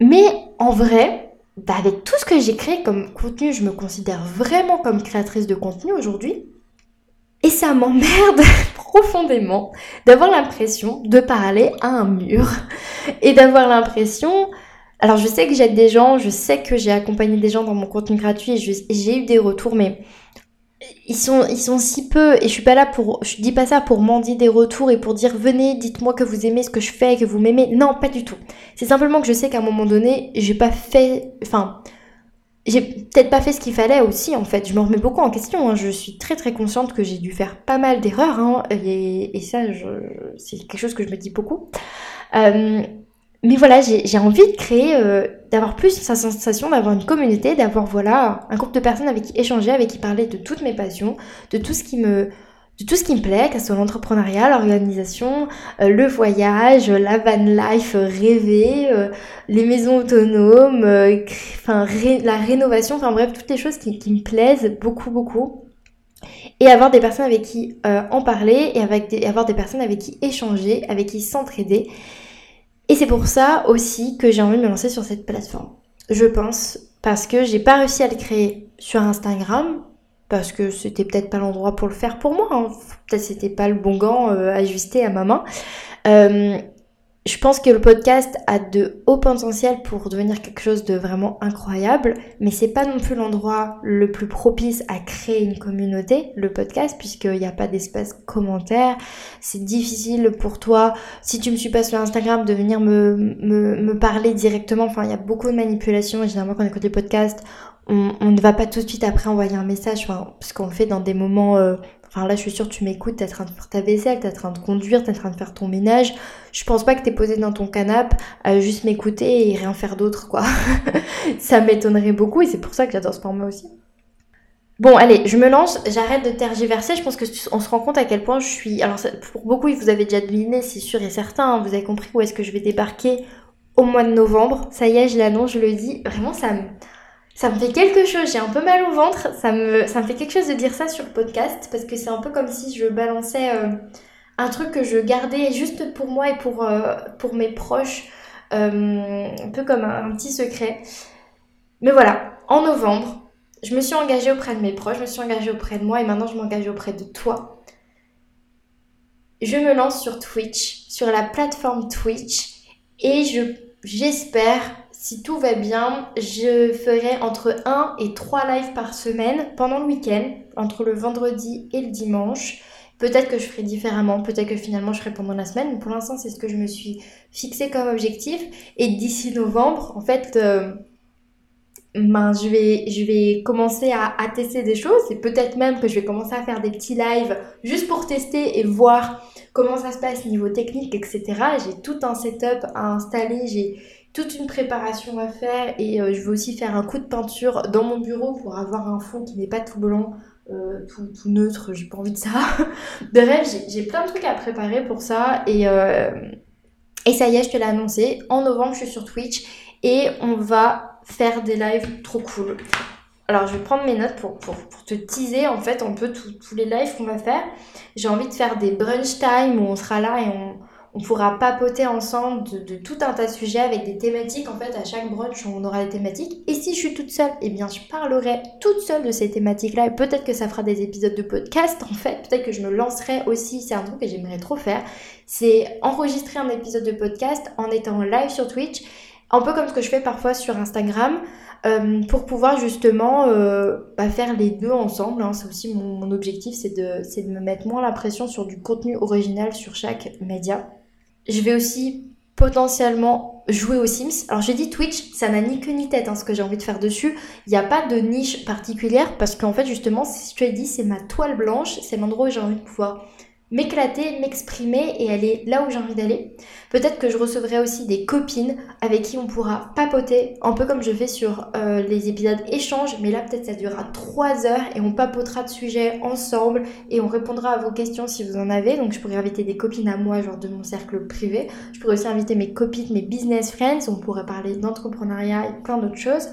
Mais en vrai, bah, avec tout ce que j'ai créé comme contenu, je me considère vraiment comme créatrice de contenu aujourd'hui. Et ça m'emmerde profondément d'avoir l'impression de parler à un mur et d'avoir l'impression... Alors je sais que j'aide des gens, je sais que j'ai accompagné des gens dans mon contenu gratuit j'ai eu des retours, mais ils sont, ils sont si peu et je suis pas là pour je dis pas ça pour mendier des retours et pour dire venez dites-moi que vous aimez ce que je fais que vous m'aimez non pas du tout c'est simplement que je sais qu'à un moment donné j'ai pas fait enfin j'ai peut-être pas fait ce qu'il fallait aussi en fait. Je me remets beaucoup en question. Hein. Je suis très très consciente que j'ai dû faire pas mal d'erreurs hein. et, et, ça c'est quelque chose que je me dis beaucoup. Euh, mais voilà, j'ai envie de créer, euh, d'avoir plus sa sensation d'avoir une communauté, d'avoir voilà un groupe de personnes avec qui échanger, avec qui parler de toutes mes passions, de tout ce qui me de tout ce qui me plaît, que ce soit l'entrepreneuriat, l'organisation, euh, le voyage, la van life rêvée, euh, les maisons autonomes, euh, enfin la rénovation, enfin bref, toutes les choses qui, me plaisent beaucoup, beaucoup. Et avoir des personnes avec qui en parler et avoir des personnes avec qui échanger, avec qui s'entraider. Et c'est pour ça aussi que j'ai envie de me lancer sur cette plateforme. Je pense parce que j'ai pas réussi à le créer sur Instagram parce que c'était peut-être pas l'endroit pour le faire pour moi. Hein. Peut-être c'était pas le bon gant euh, ajusté à ma main. Euh, je pense que le podcast a de hauts potentiels pour devenir quelque chose de vraiment incroyable, mais c'est pas non plus l'endroit le plus propice à créer une communauté, le podcast, puisqu'il n'y a pas d'espace commentaire. C'est difficile pour toi, si tu me suis pas sur Instagram, de venir me, me, parler directement. Enfin, il y a beaucoup de manipulations et généralement quand on écoute les podcasts, on, ne va pas tout de suite après envoyer un message, parce qu'on le fait dans des moments... Euh, enfin là, je suis sûre, tu m'écoutes, t'es en train de faire ta vaisselle, t'es en train de conduire, t'es en train de faire ton ménage. Je pense pas que t'es posé dans ton canapé à juste m'écouter et rien faire d'autre, quoi. ça m'étonnerait beaucoup et c'est pour ça que j'adore ce format aussi. Bon, allez, je me lance, j'arrête de tergiverser. Je pense que on se rend compte à quel point je suis. Alors, pour beaucoup, vous avez déjà deviné, c'est sûr et certain. Hein, vous avez compris où est-ce que je vais débarquer au mois de novembre. Ça y est, je l'annonce, je le dis. Vraiment, ça me ça me fait quelque chose, j'ai un peu mal au ventre, ça me, ça me fait quelque chose de dire ça sur le podcast, parce que c'est un peu comme si je balançais euh, un truc que je gardais juste pour moi et pour, euh, pour mes proches, euh, un peu comme un, petit secret. Mais voilà, en novembre, je me suis engagée auprès de mes proches, je me suis engagée auprès de moi et maintenant je m'engage auprès de toi. Je me lance sur Twitch, sur la plateforme Twitch, et je, j'espère si tout va bien, je ferai entre 1 et 3 lives par semaine pendant le week-end, entre le vendredi et le dimanche. Peut-être que je ferai différemment, peut-être que finalement je ferai pendant la semaine, pour l'instant c'est ce que je me suis fixé comme objectif. Et d'ici novembre, en fait, euh, ben, je, vais, je vais commencer à, à tester des choses et peut-être même que je vais commencer à faire des petits lives juste pour tester et voir comment ça se passe niveau technique, etc. J'ai tout un setup à installer, j'ai toute une préparation à faire et euh, je veux aussi faire un coup de peinture dans mon bureau pour avoir un fond qui n'est pas tout blanc euh, tout, neutre, j'ai pas envie de ça. Bref, j'ai plein de trucs à préparer pour ça et, euh, et ça y est, je te l'ai annoncé. En novembre, je suis sur Twitch et on va faire des lives trop cool. Alors, je vais prendre mes notes pour, pour, pour te teaser en fait un peu tous les lives qu'on va faire. J'ai envie de faire des brunch time où on sera là et on, on pourra papoter ensemble de, tout un tas de sujets avec des thématiques. En fait, à chaque brunch, on aura des thématiques. Et si je suis toute seule, eh bien, je parlerai toute seule de ces thématiques-là. Et peut-être que ça fera des épisodes de podcast, en fait. Peut-être que je me lancerai aussi. C'est un truc que j'aimerais trop faire. C'est enregistrer un épisode de podcast en étant live sur Twitch. Un peu comme ce que je fais parfois sur Instagram. Euh, pour pouvoir justement euh, bah, faire les deux ensemble. Hein. C'est aussi mon, objectif, c'est de, de me mettre moins la pression sur du contenu original sur chaque média. Je vais aussi potentiellement jouer aux Sims. Alors j'ai dit Twitch, ça n'a ni queue ni tête hein, ce que j'ai envie de faire dessus. Il n'y a pas de niche particulière parce qu'en fait justement, si tu as dit, c'est ma toile blanche, c'est l'endroit où j'ai envie de pouvoir m'éclater, m'exprimer et aller là où j'ai envie d'aller. Peut-être que je recevrai aussi des copines avec qui on pourra papoter, un peu comme je fais sur euh, les épisodes échanges, mais là peut-être ça durera 3 heures et on papotera de sujets ensemble et on répondra à vos questions si vous en avez. Donc je pourrais inviter des copines à moi, genre de mon cercle privé. Je pourrais aussi inviter mes copines, mes business friends, on pourrait parler d'entrepreneuriat et plein d'autres choses.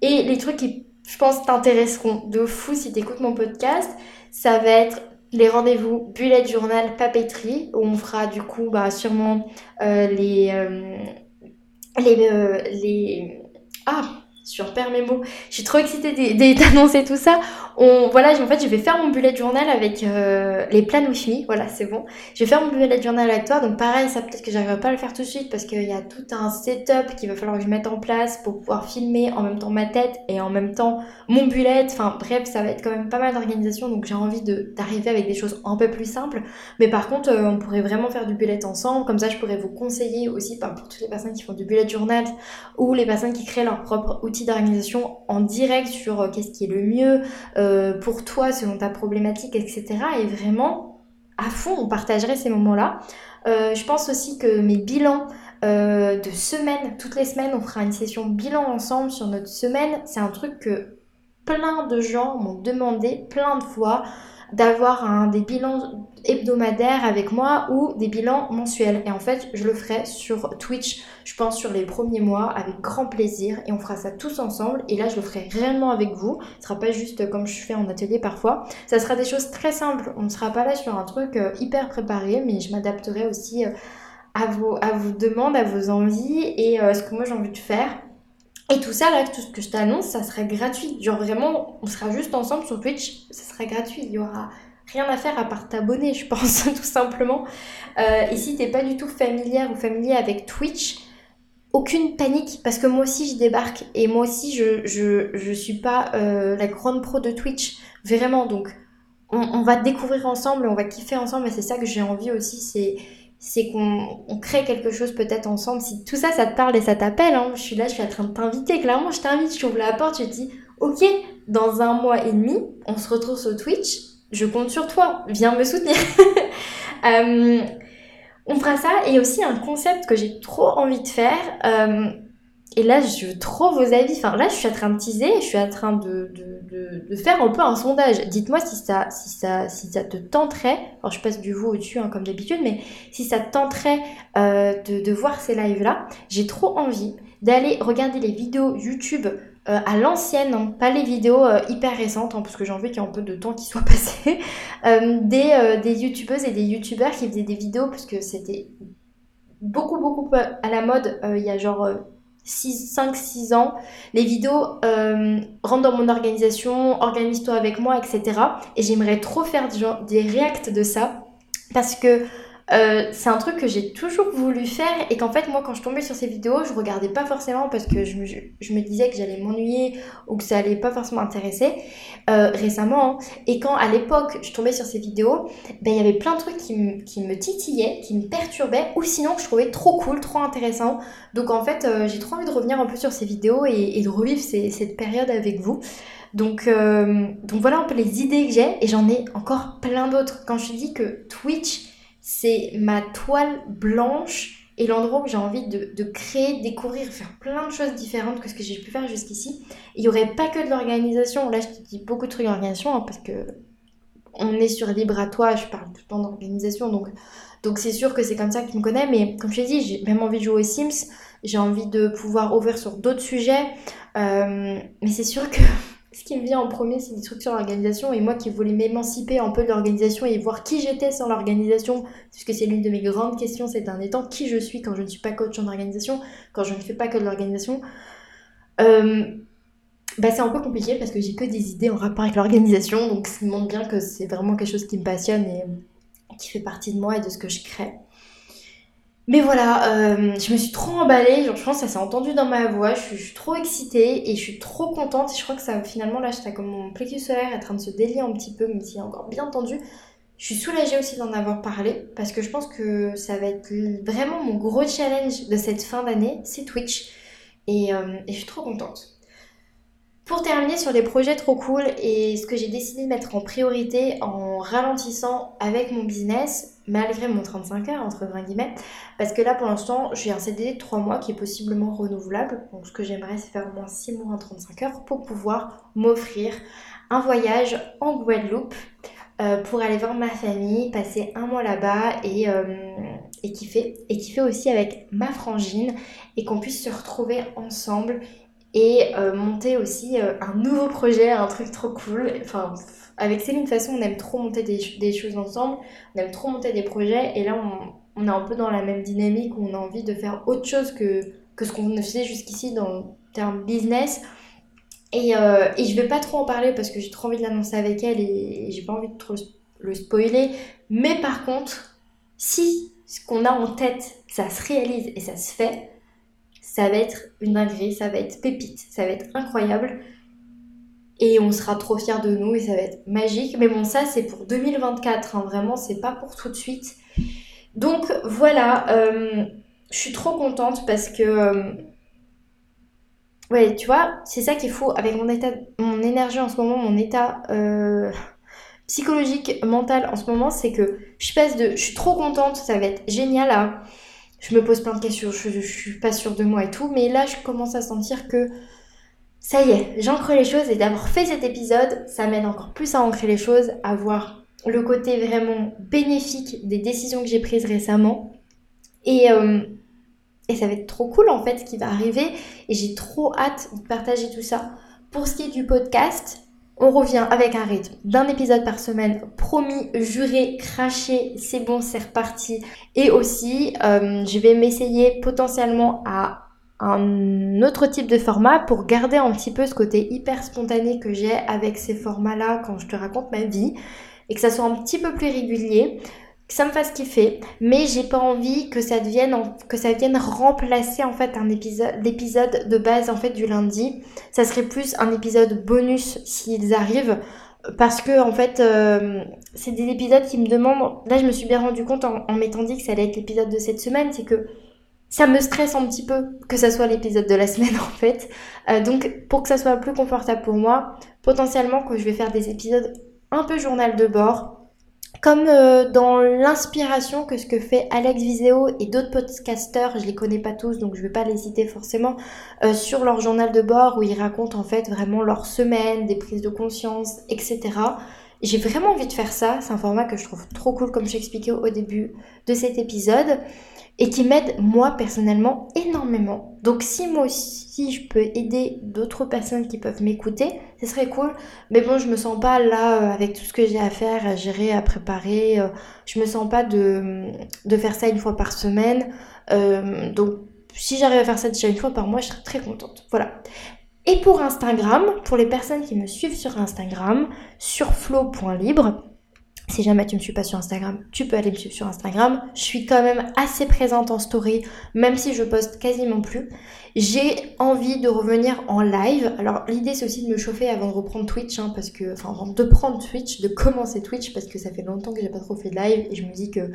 Et les trucs qui, je pense, t'intéresseront de fou si tu écoutes mon podcast, ça va être les rendez-vous bullet journal papeterie où on fera du coup bah, sûrement euh, les euh, les euh, les ah je perds mes mots. Je suis trop excitée d'annoncer tout ça. On, voilà, en fait, je vais faire mon bullet journal avec euh, les me. Voilà, c'est bon. Je vais faire mon bullet journal avec toi. Donc, pareil, ça peut-être que j'arriverai pas à le faire tout de suite parce qu'il y a tout un setup qu'il va falloir que je mette en place pour pouvoir filmer en même temps ma tête et en même temps mon bullet. Enfin, bref, ça va être quand même pas mal d'organisation. Donc, j'ai envie d'arriver avec des choses un peu plus simples. Mais par contre, euh, on pourrait vraiment faire du bullet ensemble. Comme ça, je pourrais vous conseiller aussi pour toutes les personnes qui font du bullet journal ou les personnes qui créent leur propre outil d'organisation en direct sur euh, qu'est-ce qui est le mieux pour toi selon ta problématique, etc. Et vraiment, à fond, on partagerait ces moments-là. Euh, je pense aussi que mes bilans de semaine, toutes les semaines, on fera une session bilan ensemble sur notre semaine. C'est un truc que plein de gens m'ont demandé plein de fois d'avoir un, des bilans hebdomadaires avec moi ou des bilans mensuels. Et en fait, je le ferai sur Twitch, je pense sur les premiers mois, avec grand plaisir. Et on fera ça tous ensemble. Et là, je le ferai réellement avec vous. Ce sera pas juste comme je fais en atelier parfois. Ça sera des choses très simples. On ne sera pas là sur un truc euh, hyper préparé, mais je m'adapterai aussi euh, à, vos, demandes, à vos envies et euh, ce que moi j'ai envie de faire. Et tout ça, là, tout ce que je t'annonce, ça sera gratuit. Genre vraiment, on sera juste ensemble sur Twitch, ça sera gratuit. Il y aura rien à faire à part t'abonner, je pense, tout simplement. Euh, et si t'es pas du tout familière ou familier avec Twitch, aucune panique, parce que moi aussi j'y débarque. Et moi aussi, je, je, je suis pas euh, la grande pro de Twitch, vraiment. Donc, on, on va découvrir ensemble, on va kiffer ensemble, et c'est ça que j'ai envie aussi, c'est c'est qu'on crée quelque chose peut-être ensemble. Si tout ça, ça te parle et ça t'appelle, hein, je suis là, je suis en train de t'inviter. Clairement, je t'invite, je t'ouvre la porte, je te dis, ok, dans un mois et demi, on se retrouve sur Twitch, je compte sur toi, viens me soutenir. Euh, on fera ça et aussi un concept que j'ai trop envie de faire. Euh, et là, je veux trop vos avis. Enfin, là, je suis en train de teaser, je suis en train de, de, de, faire un peu un sondage. Dites-moi si ça, si, ça, si ça te tenterait, alors je passe du vous au-dessus hein, comme d'habitude, mais si ça te tenterait euh, de, de voir ces lives-là, j'ai trop envie d'aller regarder les vidéos YouTube euh, à l'ancienne, hein, pas les vidéos euh, hyper récentes, hein, parce que j'ai envie qu'il y ait un peu de temps qui soit passé, des, des youtubeuses et des youtubeurs qui faisaient des vidéos, parce que c'était beaucoup beaucoup à la mode il y a genre 5-6 ans. Les vidéos rentrent dans mon organisation, organise-toi avec moi, etc. Et j'aimerais trop faire des, des reacts de ça, parce que euh, c'est un truc que j'ai toujours voulu faire et qu'en fait moi quand je tombais sur ces vidéos je regardais pas forcément parce que je me, disais que j'allais m'ennuyer ou que ça allait pas forcément intéresser euh, récemment hein. et quand à l'époque je tombais sur ces vidéos ben il y avait plein de trucs qui, me, qui titillaient qui me perturbaient ou sinon que je trouvais trop cool trop intéressant donc en fait euh, j'ai trop envie de revenir un peu sur ces vidéos et, de revivre cette période avec vous donc, donc voilà un peu les idées que j'ai et j'en ai encore plein d'autres. Quand je dis que Twitch, c'est ma toile blanche et l'endroit où j'ai envie de, créer, découvrir, faire plein de choses différentes que ce que j'ai pu faire jusqu'ici. Il n'y aurait pas que de l'organisation. Là, je te dis beaucoup de trucs d'organisation hein, parce que on est sur Libre à toi, je parle tout le temps d'organisation. Donc, donc c'est sûr que c'est comme ça que tu me connais. Mais comme je t'ai dit, j'ai même envie de jouer aux Sims. J'ai envie de pouvoir ouvrir sur d'autres sujets. Euh, mais c'est sûr que ce qui me vient en premier, c'est des trucs sur l'organisation. Et moi qui voulais m'émanciper un peu de l'organisation et voir qui j'étais sans l'organisation, puisque c'est l'une de mes grandes questions ces derniers temps, qui je suis quand je ne suis pas coach en organisation, quand je ne fais pas que de l'organisation. Euh, bah c'est un peu compliqué parce que j'ai que des idées en rapport avec l'organisation, donc ça montre bien que c'est vraiment quelque chose qui me passionne et qui fait partie de moi et de ce que je crée. Mais voilà, euh, je me suis trop emballée, genre, je pense que ça s'est entendu dans ma voix, je suis, trop excitée et je suis trop contente. Et je crois que ça, finalement, là, j'étais comme mon plexus solaire est en train de se délier un petit peu, même s'il est encore bien tendu. Je suis soulagée aussi d'en avoir parlé parce que je pense que ça va être vraiment mon gros challenge de cette fin d'année, c'est Twitch. Et, euh, je suis trop contente. Pour terminer sur les projets trop cool et ce que j'ai décidé de mettre en priorité en ralentissant avec mon business, malgré mon 35 heures, entre guillemets, parce que là pour l'instant j'ai un CDD de 3 mois qui est possiblement renouvelable, donc ce que j'aimerais c'est faire au moins 6 mois en 35 heures pour pouvoir m'offrir un voyage en Guadeloupe euh, pour aller voir ma famille, passer un mois là-bas et, euh, et kiffer, aussi avec ma frangine et qu'on puisse se retrouver ensemble et euh, monter aussi un nouveau projet, un truc trop cool. Enfin, avec Céline, de toute façon, on aime trop monter des, choses ensemble, on aime trop monter des projets, et là, on, est un peu dans la même dynamique où on a envie de faire autre chose que, que ce qu'on faisait jusqu'ici dans le terme business. Et, euh, et je vais pas trop en parler parce que j'ai trop envie de l'annoncer avec elle et, j'ai pas envie de trop le spoiler. Mais par contre, si ce qu'on a en tête, ça se réalise et ça se fait, ça va être une dinguerie, ça va être pépite, ça va être incroyable et on sera trop fiers de nous et ça va être magique. Mais bon, ça c'est pour 2024, hein. vraiment, c'est pas pour tout de suite. Donc voilà, euh, je suis trop contente parce que. Euh, ouais, tu vois, c'est ça qu'il faut avec mon état, mon énergie en ce moment, mon état euh, psychologique, mental en ce moment, c'est que je passe de. Je suis trop contente, ça va être génial à. Je me pose plein de questions, je, je suis pas sûre de moi et tout, mais là je commence à sentir que ça y est, j'ancre les choses et d'avoir fait cet épisode, ça m'aide encore plus à ancrer les choses, à voir le côté vraiment bénéfique des décisions que j'ai prises récemment. Et, euh, et ça va être trop cool en fait ce qui va arriver et j'ai trop hâte de partager tout ça. Pour ce qui est du podcast, on revient avec un rythme d'un épisode par semaine, promis, juré, craché, c'est bon, c'est reparti. Et aussi, euh, je vais m'essayer potentiellement à un autre type de format pour garder un petit peu ce côté hyper spontané que j'ai avec ces formats-là quand je te raconte ma vie et que ça soit un petit peu plus régulier, que ça me fasse kiffer, mais j'ai pas envie que ça devienne vienne remplacer en fait un épisode l'épisode de base en fait du lundi. Ça serait plus un épisode bonus s'ils arrivent parce que en fait euh, c'est des épisodes qui me demandent là je me suis bien rendu compte en, en m'étant dit que ça allait être l'épisode de cette semaine c'est que ça me stresse un petit peu que ça soit l'épisode de la semaine en fait. Euh, donc pour que ça soit plus confortable pour moi, potentiellement que je vais faire des épisodes un peu journal de bord, comme euh, dans l'inspiration que ce que fait Alex Viseo et d'autres podcasters, je les connais pas tous donc je vais pas les citer forcément, euh, sur leur journal de bord où ils racontent en fait vraiment leur semaine, des prises de conscience, etc. J'ai vraiment envie de faire ça, c'est un format que je trouve trop cool comme j'expliquais au début de cet épisode et qui m'aide moi personnellement énormément. Donc si moi aussi je peux aider d'autres personnes qui peuvent m'écouter, ce serait cool. Mais bon, je me sens pas là euh, avec tout ce que j'ai à faire, à gérer, à préparer. Euh, je me sens pas de, de faire ça une fois par semaine. Euh, donc si j'arrive à faire ça déjà une fois par mois, je serais très contente. Voilà. Et pour Instagram, pour les personnes qui me suivent sur Instagram, sur flow.libre, Si jamais tu me suis pas sur Instagram, tu peux aller me suivre sur Instagram. Je suis quand même assez présente en story, même si je poste quasiment plus. J'ai envie de revenir en live. Alors l'idée c'est aussi de me chauffer avant de reprendre Twitch, hein, parce que, enfin avant de prendre Twitch, de commencer Twitch, parce que ça fait longtemps que j'ai pas trop fait de live et je me dis que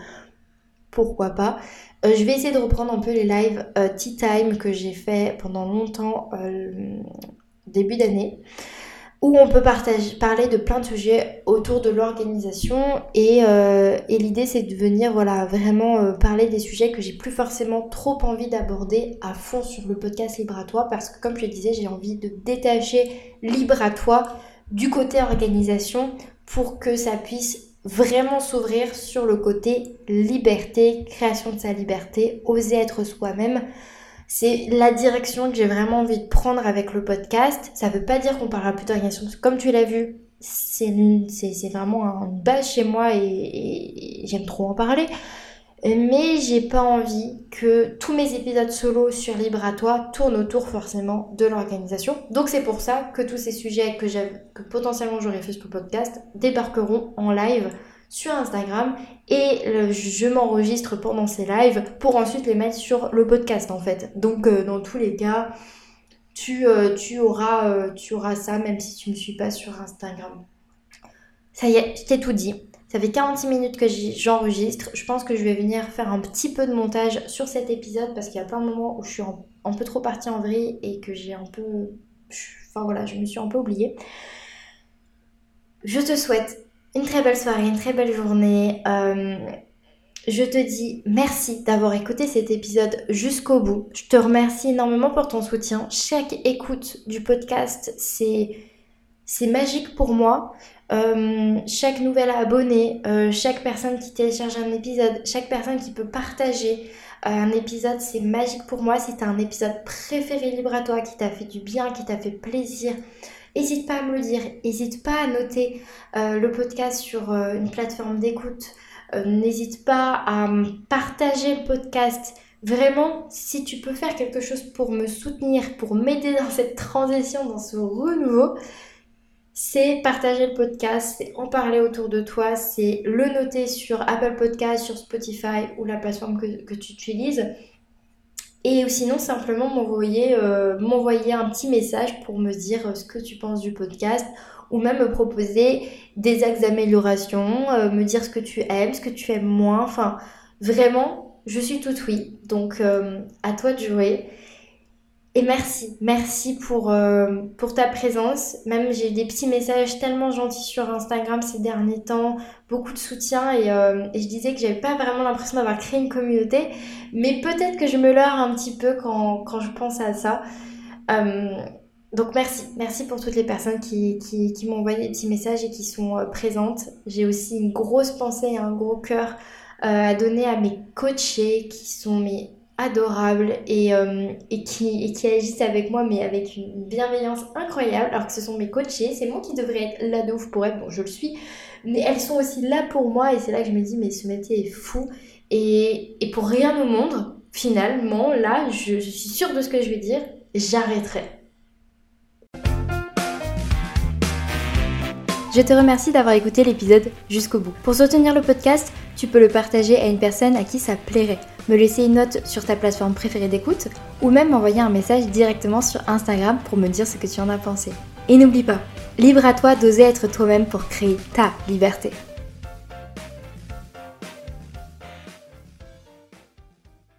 pourquoi pas. Euh, je vais essayer de reprendre un peu les lives euh, Tea Time que j'ai fait pendant longtemps euh, début d'année où on peut parler de plein de sujets autour de l'organisation et, l'idée c'est de venir voilà vraiment parler des sujets que j'ai plus forcément trop envie d'aborder à fond sur le podcast Libre parce que comme je disais j'ai envie de détacher Libre du côté organisation pour que ça puisse vraiment s'ouvrir sur le côté liberté, création de sa liberté, oser être soi-même. C'est la direction que j'ai vraiment envie de prendre avec le podcast. Ça veut pas dire qu'on parlera plus d'organisation, comme tu l'as vu, c'est vraiment un base chez moi et j'aime trop en parler mais j'ai pas envie que tous mes épisodes solo sur Libre à toi tournent autour forcément de l'organisation. Donc c'est pour ça que tous ces sujets que, potentiellement j'aurais fait le podcast débarqueront en live sur Instagram et je m'enregistre pendant ces lives pour ensuite les mettre sur le podcast en fait. Donc euh, dans tous les cas, tu, euh, auras, euh, tu auras ça même si tu ne me suis pas sur Instagram. Ça y est, je t'ai tout dit. Ça fait 46 minutes que j'enregistre. Je pense que je vais venir faire un petit peu de montage sur cet épisode parce qu'il y a plein de moments où je suis un, peu trop partie en vrille et que j'ai un peu... Enfin voilà, je me suis un peu oubliée. Je te souhaite une très belle soirée, une très belle journée. Euh, je te dis merci d'avoir écouté cet épisode jusqu'au bout. Je te remercie énormément pour ton soutien. Chaque écoute du podcast, c'est c'est magique pour moi. Euh, chaque nouvel abonné, euh, chaque personne qui télécharge un épisode, chaque personne qui peut partager euh, un épisode, c'est magique pour moi. Si t'as un épisode préféré libre à toi, qui t'a fait du bien, qui t'a fait plaisir, n'hésite pas à me le dire. N'hésite pas à noter le podcast sur une plateforme d'écoute. N'hésite pas à partager le podcast. Vraiment, si tu peux faire quelque chose pour me soutenir, pour m'aider dans cette transition, dans ce renouveau, c'est partager le podcast, c'est en parler autour de toi, c'est le noter sur Apple Podcast, sur Spotify ou la plateforme que, tu utilises. Et sinon, simplement m'envoyer euh, m'envoyer un petit message pour me dire euh, ce que tu penses du podcast ou même me proposer des axes d'amélioration, euh, me dire ce que tu aimes, ce que tu aimes moins. Enfin, vraiment, je suis tout oui. Donc, à toi de jouer. Et merci, merci pour, euh, pour ta présence. Même j'ai des petits messages tellement gentils sur Instagram ces derniers temps, beaucoup de soutien et, euh, je disais que j'avais pas vraiment l'impression d'avoir créé une communauté, mais peut-être que je me leurre un petit peu quand, je pense à ça. Euh, donc merci, merci pour toutes les personnes qui, qui, m'ont envoyé des petits messages et qui sont présentes. J'ai aussi une grosse pensée et un gros cœur à donner à mes coachés qui sont mes adorables et, euh, et, qui, et qui agissent avec moi mais avec une bienveillance incroyable alors que ce sont mes coachées, c'est moi qui devrais être là de ouf pour elles, bon je le suis, mais elles sont aussi là pour moi et c'est là que je me dis mais ce métier est fou et, et pour rien au monde, finalement là je, je suis sûre de ce que je vais dire, j'arrêterai. Je te remercie d'avoir écouté l'épisode jusqu'au bout. Pour soutenir le podcast, tu peux le partager à une personne à qui ça plairait me laisser une note sur ta plateforme préférée d'écoute ou même m'envoyer un message directement sur Instagram pour me dire ce que tu en as pensé. Et n'oublie pas, libre à toi d'oser être toi-même pour créer ta liberté.